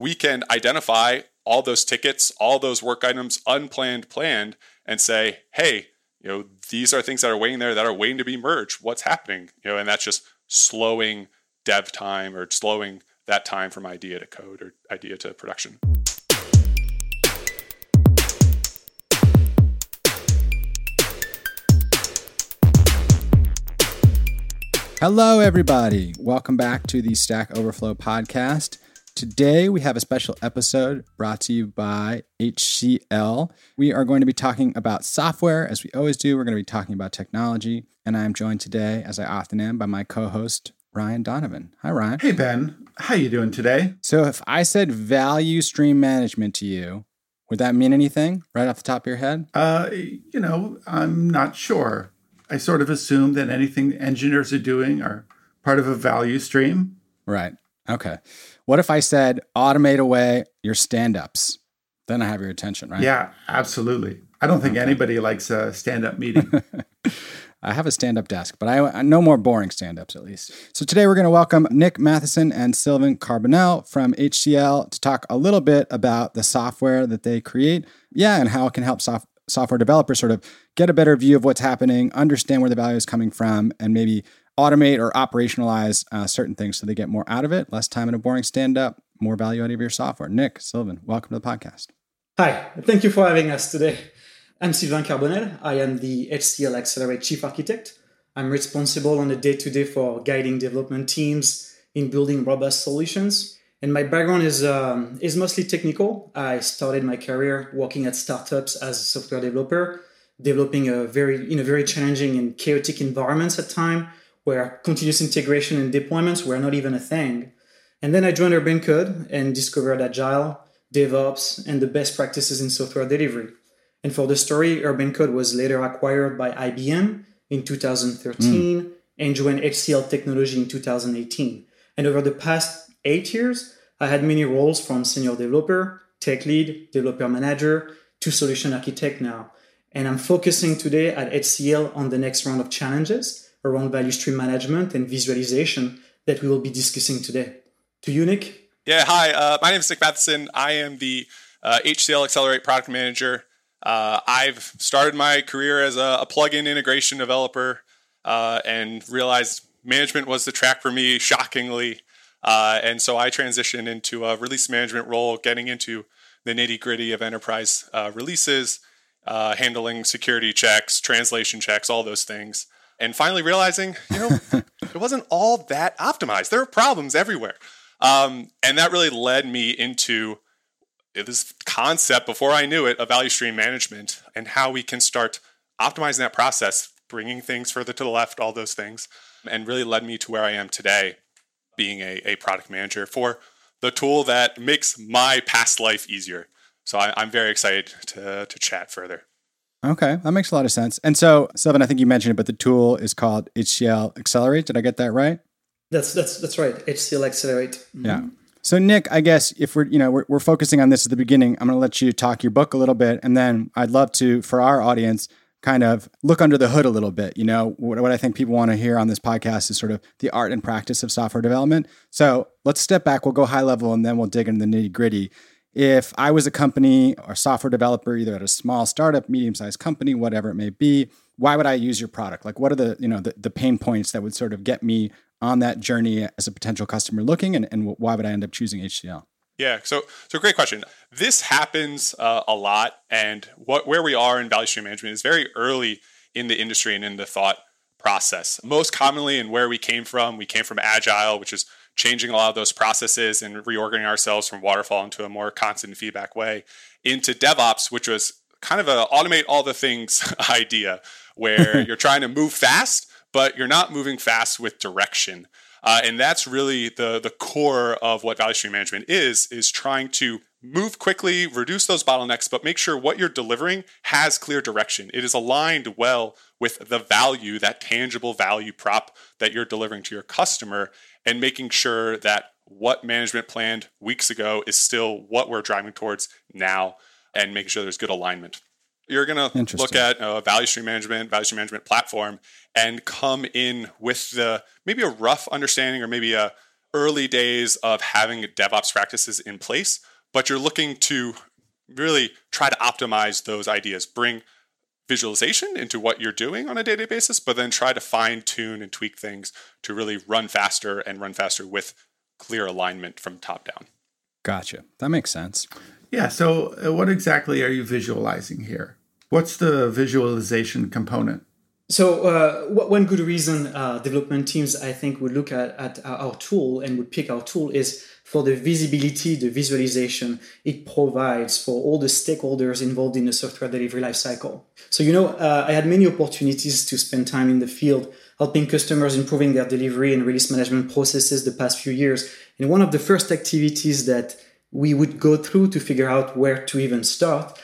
we can identify all those tickets, all those work items, unplanned, planned, and say, hey, you know, these are things that are waiting there that are waiting to be merged. What's happening? You know, and that's just slowing dev time or slowing that time from idea to code or idea to production. Hello, everybody. Welcome back to the Stack Overflow podcast. Today, we have a special episode brought to you by HCL. We are going to be talking about software, as we always do. We're going to be talking about technology. And I am joined today, as I often am, by my co host, Ryan Donovan. Hi, Ryan. Hey, Ben. How you doing today? So, if I said value stream management to you, would that mean anything right off the top of your head? Uh, you know, I'm not sure. I sort of assume that anything engineers are doing are part of a value stream. Right. Okay. What if I said automate away your stand ups? Then I have your attention, right? Yeah, absolutely. I don't think okay. anybody likes a stand up meeting. I have a stand up desk, but I, no more boring stand ups at least. So today we're going to welcome Nick Mathison and Sylvain Carbonell from HCL to talk a little bit about the software that they create. Yeah, and how it can help soft, software developers sort of get a better view of what's happening, understand where the value is coming from, and maybe automate or operationalize uh, certain things so they get more out of it, less time in a boring stand up, more value out of your software. Nick, Sylvain, welcome to the podcast. Hi, thank you for having us today. I'm Sylvain Carbonell. I am the HCL Accelerate Chief Architect. I'm responsible on a day to day for guiding development teams in building robust solutions. And my background is, um, is mostly technical. I started my career working at startups as a software developer, developing a very, in a very challenging and chaotic environments at time where continuous integration and deployments were not even a thing. And then I joined Urban Code and discovered Agile, DevOps, and the best practices in software delivery. And for the story, Urban Code was later acquired by IBM in 2013 mm. and joined HCL Technology in 2018. And over the past eight years, I had many roles from senior developer, tech lead, developer manager, to solution architect now. And I'm focusing today at HCL on the next round of challenges around value stream management and visualization that we will be discussing today. To you, Nick. Yeah, hi. Uh, my name is Nick Mathison. I am the uh, HCL Accelerate product manager. Uh, I've started my career as a, a plugin integration developer uh, and realized management was the track for me, shockingly. Uh, and so I transitioned into a release management role, getting into the nitty gritty of enterprise uh, releases, handling security checks, translation checks, all those things and finally realizing, you know, it wasn't all that optimized. There are problems everywhere. Um, and that really led me into this concept before I knew it of value stream management and how we can start optimizing that process, bringing things further to the left, all those things, and really led me to where I am today, being a, a product manager for the tool that makes my past life easier. So I, am very excited to, to chat further. Okay, that makes a lot of sense. And so, Sylvain, I think you mentioned it, but the tool is called HCL Accelerate. Did I get that right? That's that's that's right. HCL Accelerate. Mm-hmm. Yeah. So, Nick, I guess if we're you know we're, we're focusing on this at the beginning, I'm going to let you talk your book a little bit, and then I'd love to for our audience kind of look under the hood a little bit. You know, what, what I think people want to hear on this podcast is sort of the art and practice of software development. So let's step back. We'll go high level, and then we'll dig into the nitty gritty if I was a company or software developer, either at a small startup, medium sized company, whatever it may be, why would I use your product? Like, what are the you know the, the pain points that would sort of get me on that journey as a potential customer looking, and, and why would I end up choosing HCL? Yeah, so so great question. This happens uh, a lot, and what where we are in value stream management is very early in the industry and in the thought process. Most commonly, and where we came from, we came from agile, which is changing a lot of those processes and reorganizing ourselves from waterfall into a more constant feedback way into DevOps, which was kind of a automate all the things idea where you're trying to move fast, but you're not moving fast with direction. Uh, and that's really the the core of what value stream management is is trying to move quickly reduce those bottlenecks but make sure what you're delivering has clear direction it is aligned well with the value that tangible value prop that you're delivering to your customer and making sure that what management planned weeks ago is still what we're driving towards now and making sure there's good alignment. You're going to look at a value stream management, value stream management platform and come in with the maybe a rough understanding or maybe a, early days of having DevOps practices in place, but you're looking to really try to optimize those ideas, bring visualization into what you're doing on a day to day basis, but then try to fine tune and tweak things to really run faster and run faster with clear alignment from top down. Gotcha. That makes sense. Yeah. So, uh, what exactly are you visualizing here? What's the visualization component? So uh, one good reason uh, development teams, I think, would look at, at our tool and would pick our tool is for the visibility, the visualization it provides for all the stakeholders involved in the software delivery lifecycle. So, you know, uh, I had many opportunities to spend time in the field helping customers improving their delivery and release management processes the past few years. And one of the first activities that we would go through to figure out where to even start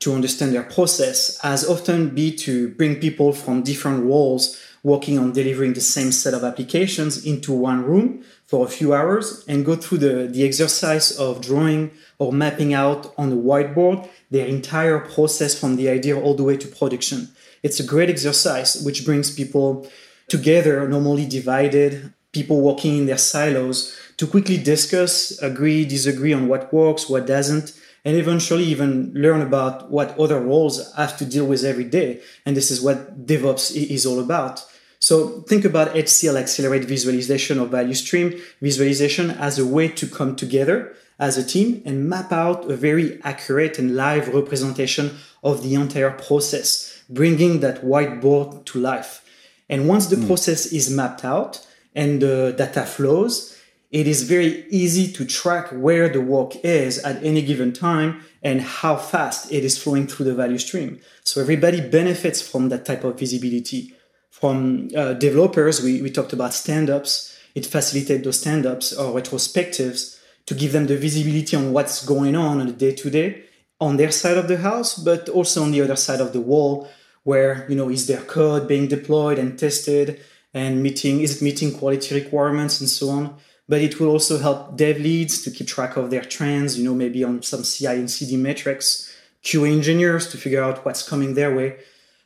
to understand their process as often be to bring people from different roles working on delivering the same set of applications into one room for a few hours and go through the, the exercise of drawing or mapping out on a whiteboard their entire process from the idea all the way to production. It's a great exercise which brings people together, normally divided, people working in their silos, to quickly discuss, agree, disagree on what works, what doesn't, and eventually even learn about what other roles have to deal with every day. And this is what DevOps is all about. So think about HCL Accelerate visualization of value stream visualization as a way to come together as a team and map out a very accurate and live representation of the entire process, bringing that whiteboard to life. And once the mm. process is mapped out and the data flows, it is very easy to track where the work is at any given time and how fast it is flowing through the value stream. So everybody benefits from that type of visibility. From uh, developers, we, we talked about stand-ups. It facilitates those stand-ups or retrospectives to give them the visibility on what's going on on the day-to-day on their side of the house, but also on the other side of the wall, where you know is their code being deployed and tested and meeting is it meeting quality requirements and so on but it will also help dev leads to keep track of their trends, you know, maybe on some CI and CD metrics, QA engineers to figure out what's coming their way,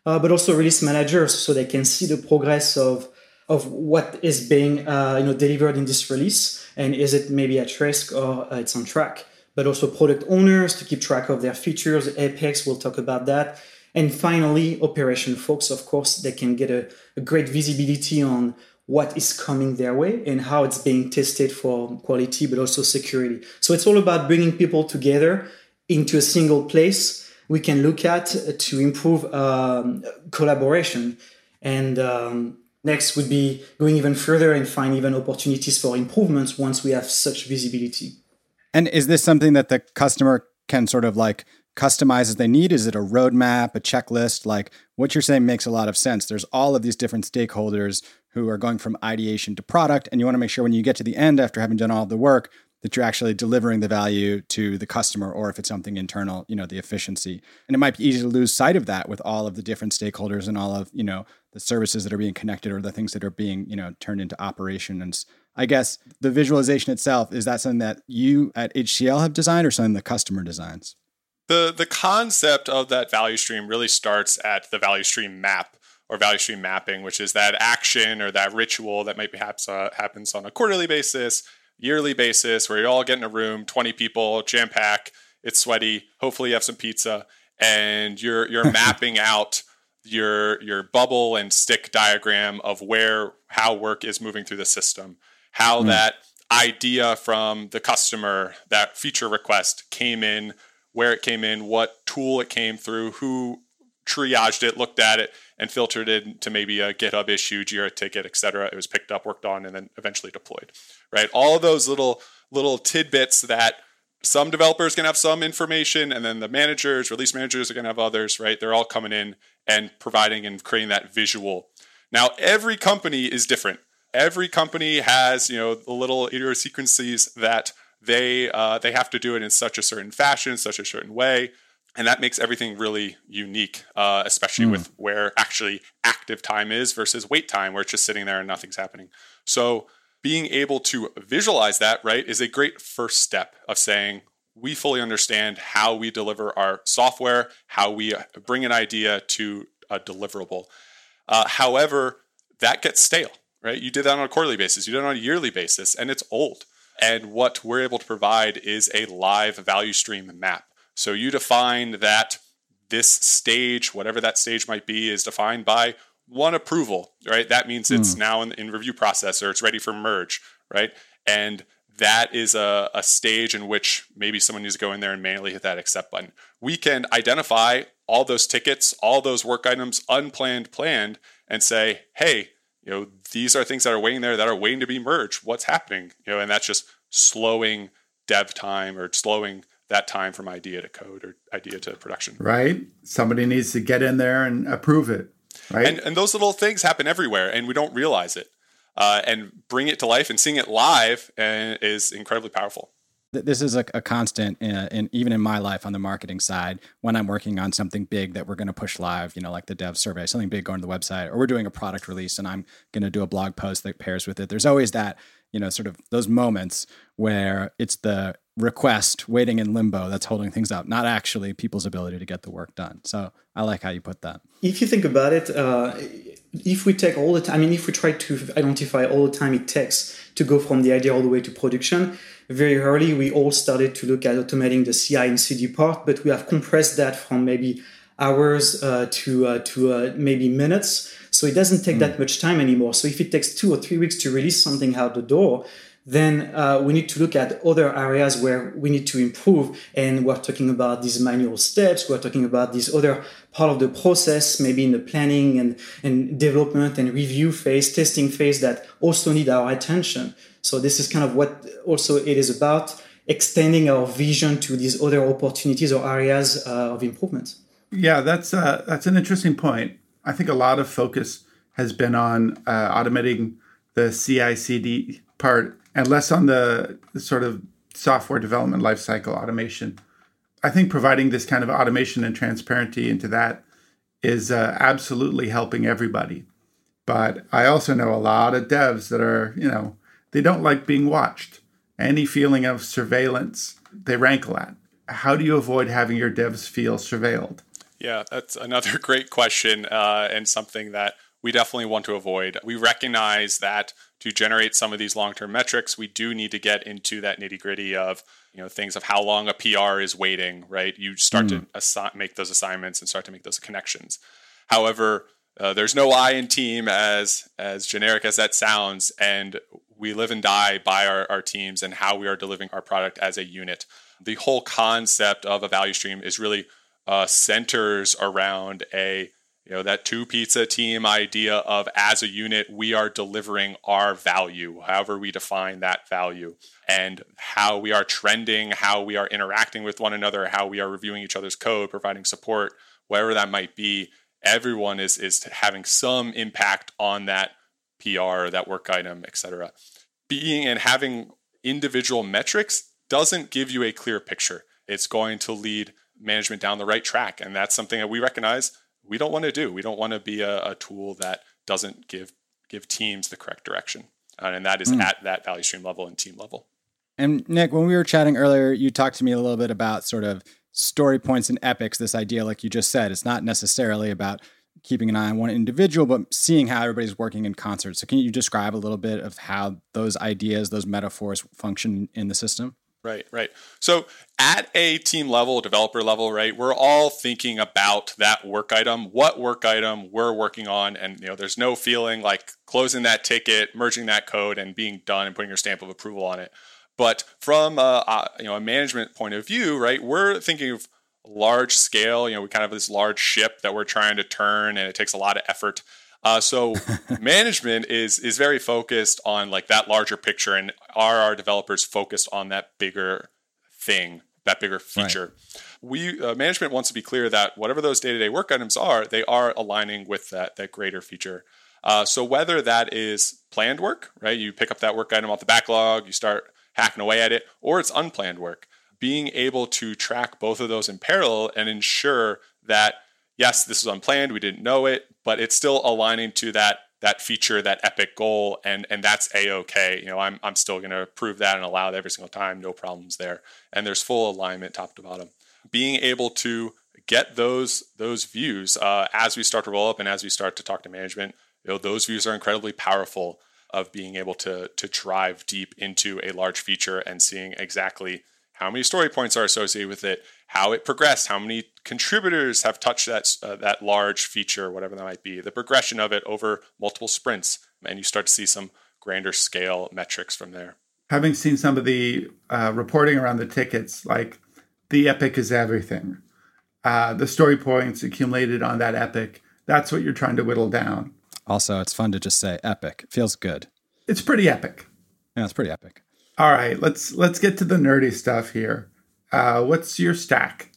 uh, but also release managers so they can see the progress of of what is being uh, you know delivered in this release and is it maybe at risk or uh, it's on track. But also product owners to keep track of their features. Apex will talk about that. And finally, operation folks, of course, they can get a, a great visibility on what is coming their way and how it's being tested for quality but also security. So it's all about bringing people together into a single place we can look at to improve um, collaboration. And um, next would be going even further and find even opportunities for improvements once we have such visibility. And is this something that the customer can sort of like customize as they need? Is it a roadmap, a checklist? Like what you're saying makes a lot of sense. There's all of these different stakeholders who are going from ideation to product. And you want to make sure when you get to the end after having done all the work that you're actually delivering the value to the customer or if it's something internal, you know, the efficiency. And it might be easy to lose sight of that with all of the different stakeholders and all of, you know, the services that are being connected or the things that are being, you know, turned into operations I guess the visualization itself, is that something that you at HCL have designed or something the customer designs? The the concept of that value stream really starts at the value stream map or value stream mapping, which is that action or that ritual that might perhaps uh, happens on a quarterly basis, yearly basis, where you all get in a room, 20 people, jam pack, it's sweaty. Hopefully, you have some pizza, and you're you're mapping out your your bubble and stick diagram of where how work is moving through the system, how mm. that idea from the customer, that feature request came in, where it came in, what tool it came through, who triaged it, looked at it, and filtered it into maybe a GitHub issue, Jira ticket, etc. It was picked up, worked on, and then eventually deployed. Right? All those little little tidbits that some developers can have some information, and then the managers, release managers are going to have others. Right? They're all coming in and providing and creating that visual. Now, every company is different. Every company has you know the little idiosyncrasies that they uh, they have to do it in such a certain fashion, such a certain way and that makes everything really unique, uh, especially mm. with where actually active time is versus wait time, where it's just sitting there and nothing's happening. So being able to visualize that, right, is a great first step of saying we fully understand how we deliver our software, how we uh, bring an idea to a deliverable. Uh, however, that gets stale, right? You did that on a quarterly basis, you did it on a yearly basis, and it's old. And what we're able to provide is a live value stream map. So you define that this stage, whatever that stage might be, is defined by one approval, right? That means it's mm. now in, in review process or it's ready for merge, right? And that is a, a stage in which maybe someone needs to go in there and manually hit that accept button. We can identify all those tickets, all those work items, unplanned, planned, and say, hey, you know, these are things that are waiting there that are waiting to be merged. What's happening? You know, and that's just slowing dev time or slowing that time from idea to code or idea to production. Right. Somebody needs to get in there and approve it. Right. And, and those little things happen everywhere and we don't realize it. Uh, and bring it to life and seeing it live uh, is incredibly powerful this is a, a constant in, uh, in, even in my life on the marketing side when i'm working on something big that we're going to push live you know like the dev survey something big going to the website or we're doing a product release and i'm going to do a blog post that pairs with it there's always that you know sort of those moments where it's the request waiting in limbo that's holding things up not actually people's ability to get the work done so i like how you put that if you think about it uh, if we take all the time i mean if we try to identify all the time it takes to go from the idea all the way to production very early, we all started to look at automating the CI and CD part, but we have compressed that from maybe hours uh, to uh, to uh, maybe minutes. So it doesn't take mm. that much time anymore. So if it takes two or three weeks to release something out the door, then uh, we need to look at other areas where we need to improve. And we're talking about these manual steps. We're talking about this other part of the process, maybe in the planning and, and development and review phase, testing phase that also need our attention. So this is kind of what also it is about extending our vision to these other opportunities or areas uh, of improvement. Yeah, that's uh, that's an interesting point. I think a lot of focus has been on uh, automating the CI/CD part and less on the, sort of software development lifecycle automation. I think providing this kind of automation and transparency into that is uh, absolutely helping everybody. But I also know a lot of devs that are, you know, they don't like being watched. Any feeling of surveillance, they rankle at. How do you avoid having your devs feel surveilled? Yeah, that's another great question uh, and something that we definitely want to avoid. We recognize that to generate some of these long-term metrics, we do need to get into that nitty-gritty of you know things of how long a PR is waiting. Right, you start mm. to assi- make those assignments and start to make those connections. However, uh, there's no I in team as as generic as that sounds, and we live and die by our, our teams and how we are delivering our product as a unit. The whole concept of a value stream is really uh, centers around a you know that two pizza team idea of as a unit we are delivering our value however we define that value and how we are trending how we are interacting with one another how we are reviewing each other's code providing support whatever that might be everyone is is having some impact on that PR, that work item, etc. Being and having individual metrics doesn't give you a clear picture. It's going to lead management down the right track. And that's something that we recognize we don't want to do. We don't want to be a, a tool that doesn't give give teams the correct direction. Uh, and that is mm. at that value stream level and team level. And Nick, when we were chatting earlier, you talked to me a little bit about sort of story points and epics, this idea, like you just said, it's not necessarily about keeping an eye on one individual, but seeing how everybody's working in concert. So, can you describe a little bit of how those ideas, those metaphors function in the system? Right, right. So, at a team level, developer level, right, we're all thinking about that work item, what work item we're working on, and you know, there's no feeling like closing that ticket, merging that code, and being done and putting your stamp of approval on it. But from a, a you know a management point of view, right, we're thinking of large scale. You know, we kind of have this large ship that we're trying to turn, and it takes a lot of effort. Uh, so management is is very focused on like that larger picture, and are our developers focused on that bigger thing, that bigger feature? Right. We uh, management wants to be clear that whatever those day to day work items are, they are aligning with that that greater feature. Uh, so whether that is planned work, right? You pick up that work item off the backlog, you start hacking away at it, or it's unplanned work being able to track both of those in parallel and ensure that yes, this was unplanned, we didn't know it, but it's still aligning to that that feature, that epic goal, and and that's a okay. You know, I'm I'm still going to approve that and allow it every single time, no problems there, and there's full alignment top to bottom. Being able to get those those views uh, as we start to roll up and as we start to talk to management, you know, those views are incredibly powerful. of being able to to drive deep into a large feature and seeing exactly how many story points are associated with it, how it progressed, how many contributors have touched that uh, that large feature, whatever that might be, the progression of it over multiple sprints, and you start to see some grander scale metrics from there. Having seen some of the uh, reporting around the tickets, like the epic is everything, uh, the story points accumulated on that epic, that's what you're trying to whittle down. Also, it's fun to just say epic. It feels good. It's pretty epic. Yeah, it's pretty epic. All right, let's let's get to the nerdy stuff here. Uh, what's your stack?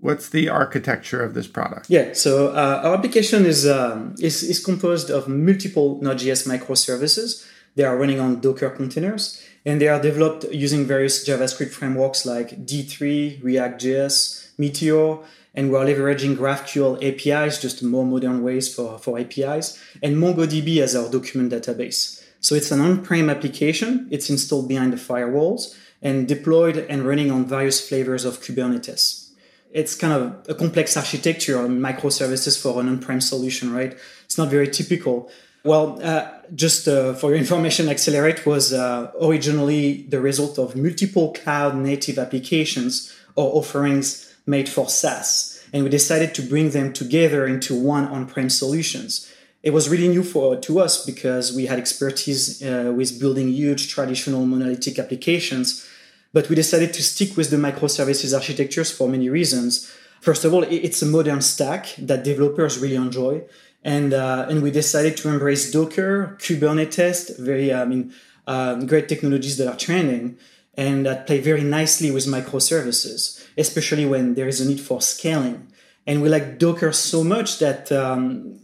What's the architecture of this product? Yeah, so uh, our application is, um, is is composed of multiple Node.js microservices. They are running on Docker containers, and they are developed using various JavaScript frameworks like D3, React.js, Meteor, and we're leveraging GraphQL APIs, just more modern ways for, for APIs, and MongoDB as our document database. So it's an on-prem application. It's installed behind the firewalls and deployed and running on various flavors of Kubernetes. It's kind of a complex architecture on microservices for an on-prem solution, right? It's not very typical. Well, uh, just uh, for your information, Accelerate was uh, originally the result of multiple cloud native applications or offerings made for SaaS. And we decided to bring them together into one on-prem solutions it was really new for to us because we had expertise uh, with building huge traditional monolithic applications but we decided to stick with the microservices architectures for many reasons. First of all it's a modern stack that developers really enjoy and uh, and we decided to embrace docker kubernetes very i mean uh, great technologies that are trending and that play very nicely with microservices especially when there is a need for scaling. And we like docker so much that um,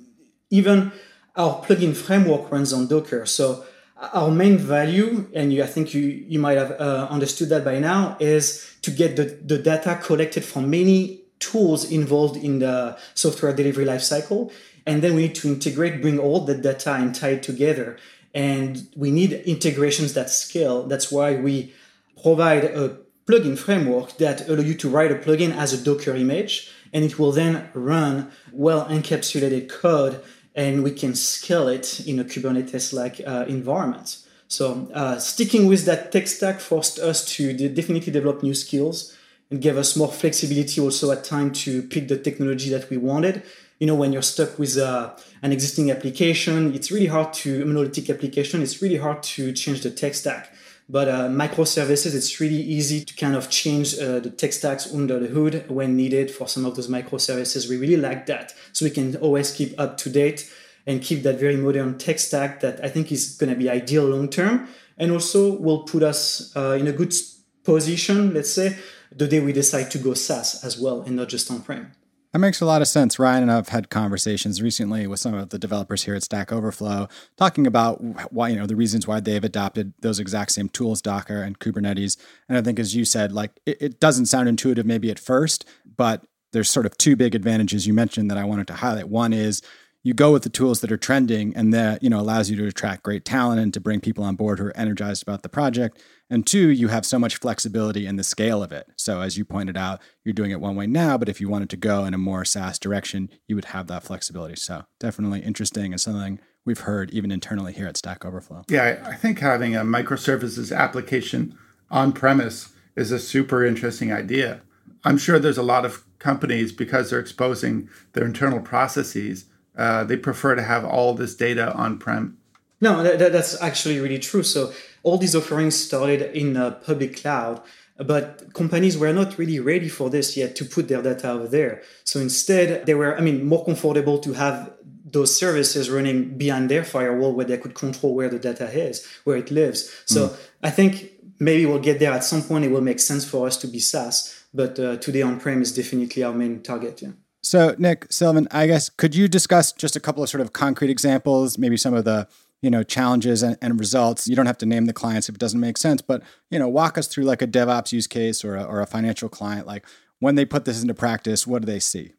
even our plugin framework runs on Docker. So our main value, and you, I think you, you might have uh, understood that by now, is to get the, the data collected from many tools involved in the software delivery lifecycle. And then we need to integrate, bring all the data and tie it together. And we need integrations that scale. That's why we provide a plugin framework that allow you to write a plugin as a Docker image, and it will then run well encapsulated code and we can scale it in a Kubernetes-like uh, environment. So uh, sticking with that tech stack forced us to de- definitely develop new skills and gave us more flexibility also at time to pick the technology that we wanted. You know, when you're stuck with uh, an existing application, it's really hard to a monolithic application. It's really hard to change the tech stack. But uh, microservices, it's really easy to kind of change uh, the tech stacks under the hood when needed for some of those microservices. We really like that. So we can always keep up to date and keep that very modern tech stack that I think is going to be ideal long term and also will put us uh, in a good position, let's say, the day we decide to go SaaS as well and not just on prem. That makes a lot of sense. Ryan and I've had conversations recently with some of the developers here at Stack Overflow talking about why, you know, the reasons why they've adopted those exact same tools, Docker and Kubernetes. And I think, as you said, like it, it doesn't sound intuitive maybe at first, but there's sort of two big advantages you mentioned that I wanted to highlight. One is you go with the tools that are trending and that you know allows you to attract great talent and to bring people on board who are energized about the project and two you have so much flexibility in the scale of it. So as you pointed out you're doing it one way now but if you wanted to go in a more saas direction you would have that flexibility. So definitely interesting and something we've heard even internally here at stack overflow. Yeah i think having a microservices application on premise is a super interesting idea. I'm sure there's a lot of companies because they're exposing their internal processes uh, they prefer to have all this data on prem. No, that, that's actually really true. So all these offerings started in a public cloud, but companies were not really ready for this yet to put their data over there. So instead, they were, I mean, more comfortable to have those services running behind their firewall where they could control where the data is, where it lives. So mm. I think maybe we'll get there at some point. It will make sense for us to be SaaS, but uh, today on-prem is definitely our main target. Yeah. So, Nick Sylvan, I guess could you discuss just a couple of sort of concrete examples, maybe some of the you know challenges and, and, results? You don't have to name the clients if it doesn't make sense, but you know, walk us through like a DevOps use case or a, or a financial client. Like when they put this into practice, what do they see?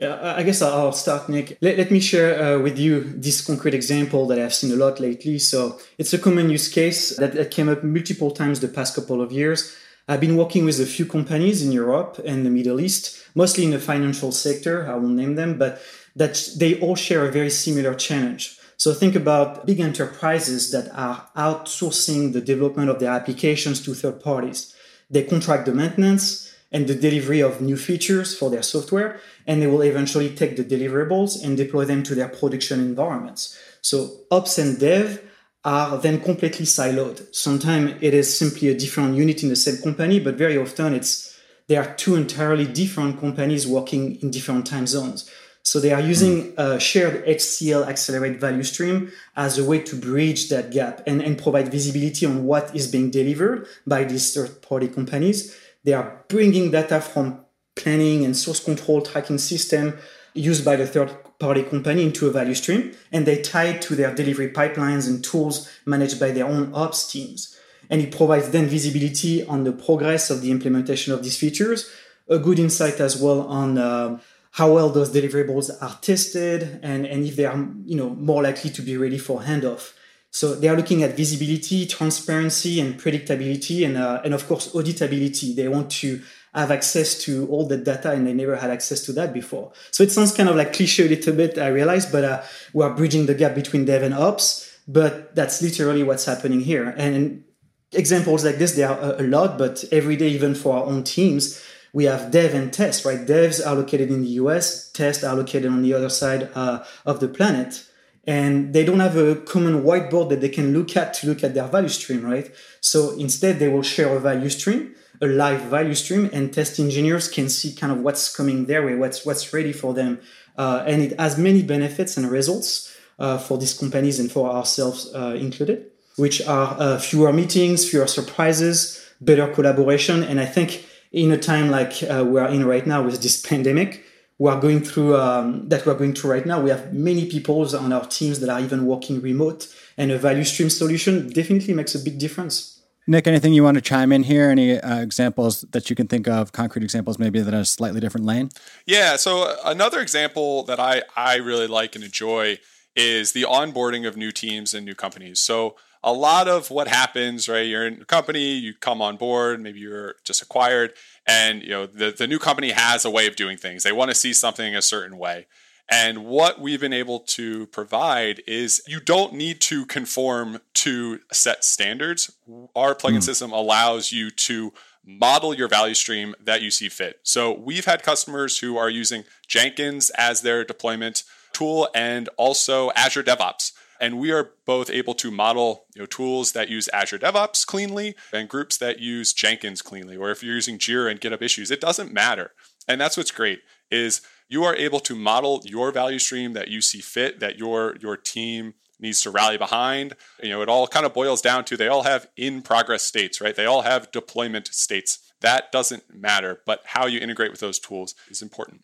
Yeah, I guess I'll start, Nick. Let, let me share uh, with you this concrete example that I've seen a lot lately. So it's a common use case that, that came up multiple times the past couple of years. I've been working with a few companies in Europe and the Middle East, mostly in the financial sector. I won't name them, but that they all share a very similar challenge. So think about big enterprises that are outsourcing the development of their applications to third parties. They contract the maintenance and the delivery of new features for their software, and they will eventually take the deliverables and deploy them to their production environments. So ops and dev are then completely siloed. Sometimes it is simply a different unit in the same company, but very often it's there are two entirely different companies working in different time zones. So they are using a shared HCL Accelerate value stream as a way to bridge that gap and, and provide visibility on what is being delivered by these third party companies. They are bringing data from planning and source control tracking system used by the third party company into a value stream and they tie it to their delivery pipelines and tools managed by their own ops teams. And it provides then visibility on the progress of the implementation of these features, a good insight as well on uh, how well those deliverables are tested and, and if they are you know more likely to be ready for handoff. So they are looking at visibility, transparency, and predictability, and uh, and of course auditability. They want to have access to all the data, and they never had access to that before. So it sounds kind of like cliche a little bit, I realize, but uh, we are bridging the gap between dev and ops. But that's literally what's happening here. And examples like this, there are a, a lot, but every day, even for our own teams, we have dev and test, right? Devs are located in the US, tests are located on the other side uh, of the planet. And they don't have a common whiteboard that they can look at to look at their value stream, right? So instead, they will share a value stream, a live value stream, and test engineers can see kind of what's coming their way, what's what's ready for them, uh, and it has many benefits and results uh, for these companies and for ourselves uh, included, which are uh, fewer meetings, fewer surprises, better collaboration, and I think in a time like uh, we are in right now with this pandemic, we are going through um, that we are going through right now. We have many people on our teams that are even working remote, and a value stream solution definitely makes a big difference. Nick, anything you want to chime in here? Any uh, examples that you can think of, concrete examples maybe that are a slightly different lane? Yeah. So uh, another example that I I really like and enjoy is the onboarding of new teams and new companies. So a lot of what happens, right? You're in a company, you come on board, maybe you're just acquired, and you know the, the new company has a way of doing things. They want to see something a certain way. And what we've been able to provide is you don't need to conform to set standards. Our plugin mm. system allows you to model your value stream that you see fit. So we've had customers who are using Jenkins as their deployment tool and also Azure DevOps. And we are both able to model you know, tools that use Azure DevOps cleanly and groups that use Jenkins cleanly. Or if you're using Jira and GitHub issues, it doesn't matter. And that's what's great is you are able to model your value stream that you see fit, that your your team needs to rally behind. You know, it all kind of boils down to they all have in progress states, right? They all have deployment states. That doesn't matter, but how you integrate with those tools is important.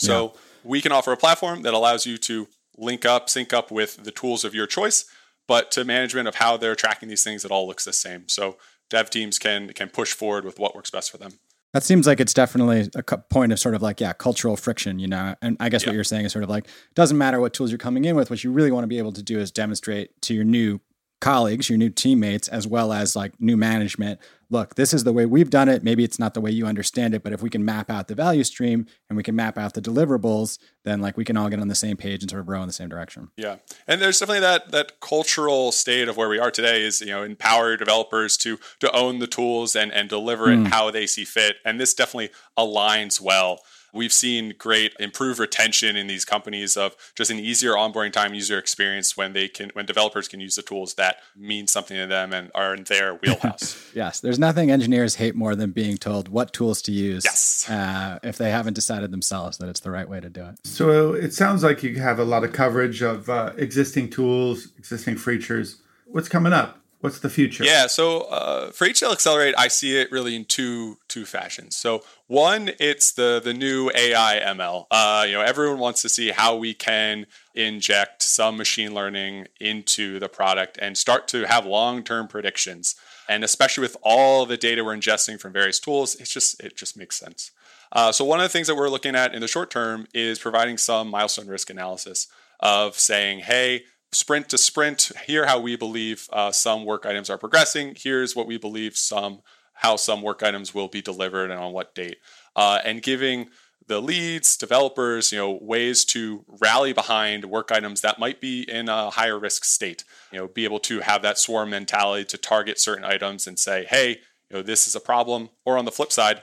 So yeah. we can offer a platform that allows you to link up, sync up with the tools of your choice, but to management of how they're tracking these things, it all looks the same. So dev teams can can push forward with what works best for them. That seems like it's definitely a point of sort of like yeah cultural friction, you know. And I guess what you're saying is sort of like doesn't matter what tools you're coming in with. What you really want to be able to do is demonstrate to your new colleagues, your new teammates, as well as like new management. Look, this is the way we've done it. Maybe it's not the way you understand it, but if we can map out the value stream and we can map out the deliverables, then like we can all get on the same page and sort of row in the same direction. Yeah. And there's definitely that that cultural state of where we are today is, you know, empower developers to to own the tools and and deliver mm. it how they see fit. And this definitely aligns well We've seen great improved retention in these companies of just an easier onboarding time, user experience when they can when developers can use the tools that mean something to them and are in their wheelhouse. yes, there's nothing engineers hate more than being told what tools to use. Yes. Uh, if they haven't decided themselves that it's the right way to do it. So it sounds like you have a lot of coverage of uh, existing tools, existing features. What's coming up? What's the future? Yeah, so uh, for HCL Accelerate, I see it really in two two fashions. So one, it's the the new AI ML. Uh, you know, everyone wants to see how we can inject some machine learning into the product and start to have long term predictions. And especially with all the data we're ingesting from various tools, it's just it just makes sense. Uh, so one of the things that we're looking at in the short term is providing some milestone risk analysis of saying, hey, sprint to sprint. Here, how we believe uh, some work items are progressing. Here's what we believe some how some work items will be delivered and on what date, uh, and giving the leads, developers, you know, ways to rally behind work items that might be in a higher risk state. You know, be able to have that swarm mentality to target certain items and say, hey, you know, this is a problem. Or on the flip side,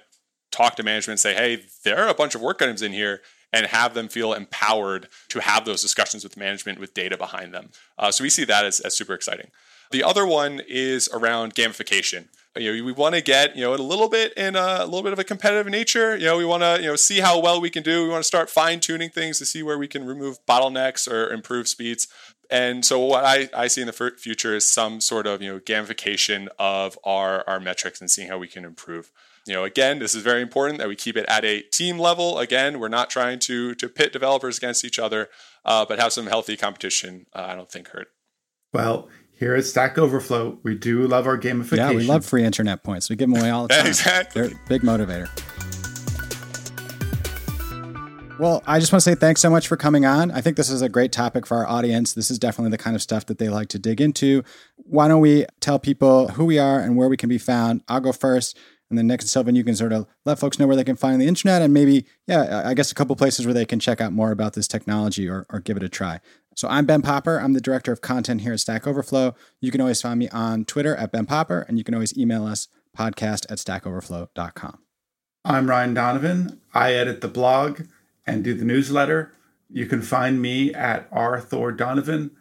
talk to management and say, hey, there are a bunch of work items in here and have them feel empowered to have those discussions with management with data behind them. Uh, so we see that as, as super exciting. The other one is around gamification. You know we want to get you know a little bit in a, a, little bit of a competitive nature. You know we want to you know see how well we can do. We want to start fine tuning things to see where we can remove bottlenecks or improve speeds. And so what I, I see in the future is some sort of you know gamification of our our metrics and seeing how we can improve you know again this is very important that we keep it at a team level again we're not trying to to pit developers against each other uh, but have some healthy competition uh, i don't think hurt well here at Stack Overflow, we do love our gamification. Yeah, we love free internet points. We give them away all the time. exactly. They're a big motivator. Well, I just want to say thanks so much for coming on. I think this is a great topic for our audience. This is definitely the kind of stuff that they like to dig into. Why don't we tell people who we are and where we can be found? I'll go first. And then and Sylvan, you can sort of let folks know where they can find the internet and maybe, yeah, I guess a couple places where they can check out more about this technology or, or give it a try. So I'm Ben Popper. I'm the director of content here at Stack Overflow. You can always find me on Twitter at Ben Popper, and you can always email us podcast at stackoverflow.com. I'm Ryan Donovan. I edit the blog and do the newsletter. You can find me at R Thor Donovan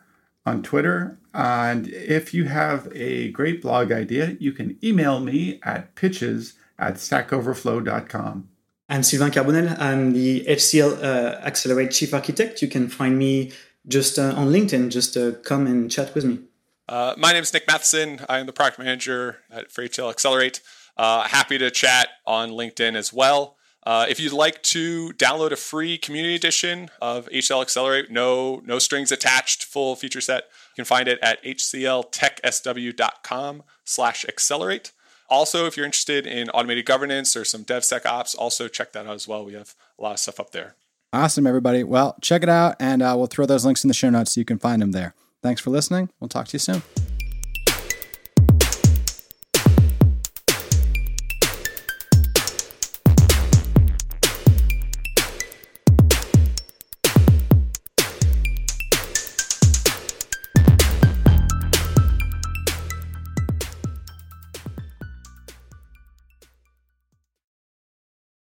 on Twitter. And if you have a great blog idea, you can email me at pitches at stackoverflow.com. I'm Sylvain Carbonell. I'm the HCL uh, Accelerate Chief Architect. You can find me just uh, on LinkedIn, just uh, come and chat with me. Uh, my name is Nick Mathison. I am the product manager at HCL Accelerate. Uh, happy to chat on LinkedIn as well. Uh, if you'd like to download a free community edition of HCL Accelerate, no no strings attached, full feature set, you can find it at hcltechsw.com slash accelerate. Also, if you're interested in automated governance or some DevSecOps, also check that out as well. We have a lot of stuff up there. Awesome, everybody. Well, check it out, and uh, we'll throw those links in the show notes so you can find them there. Thanks for listening. We'll talk to you soon.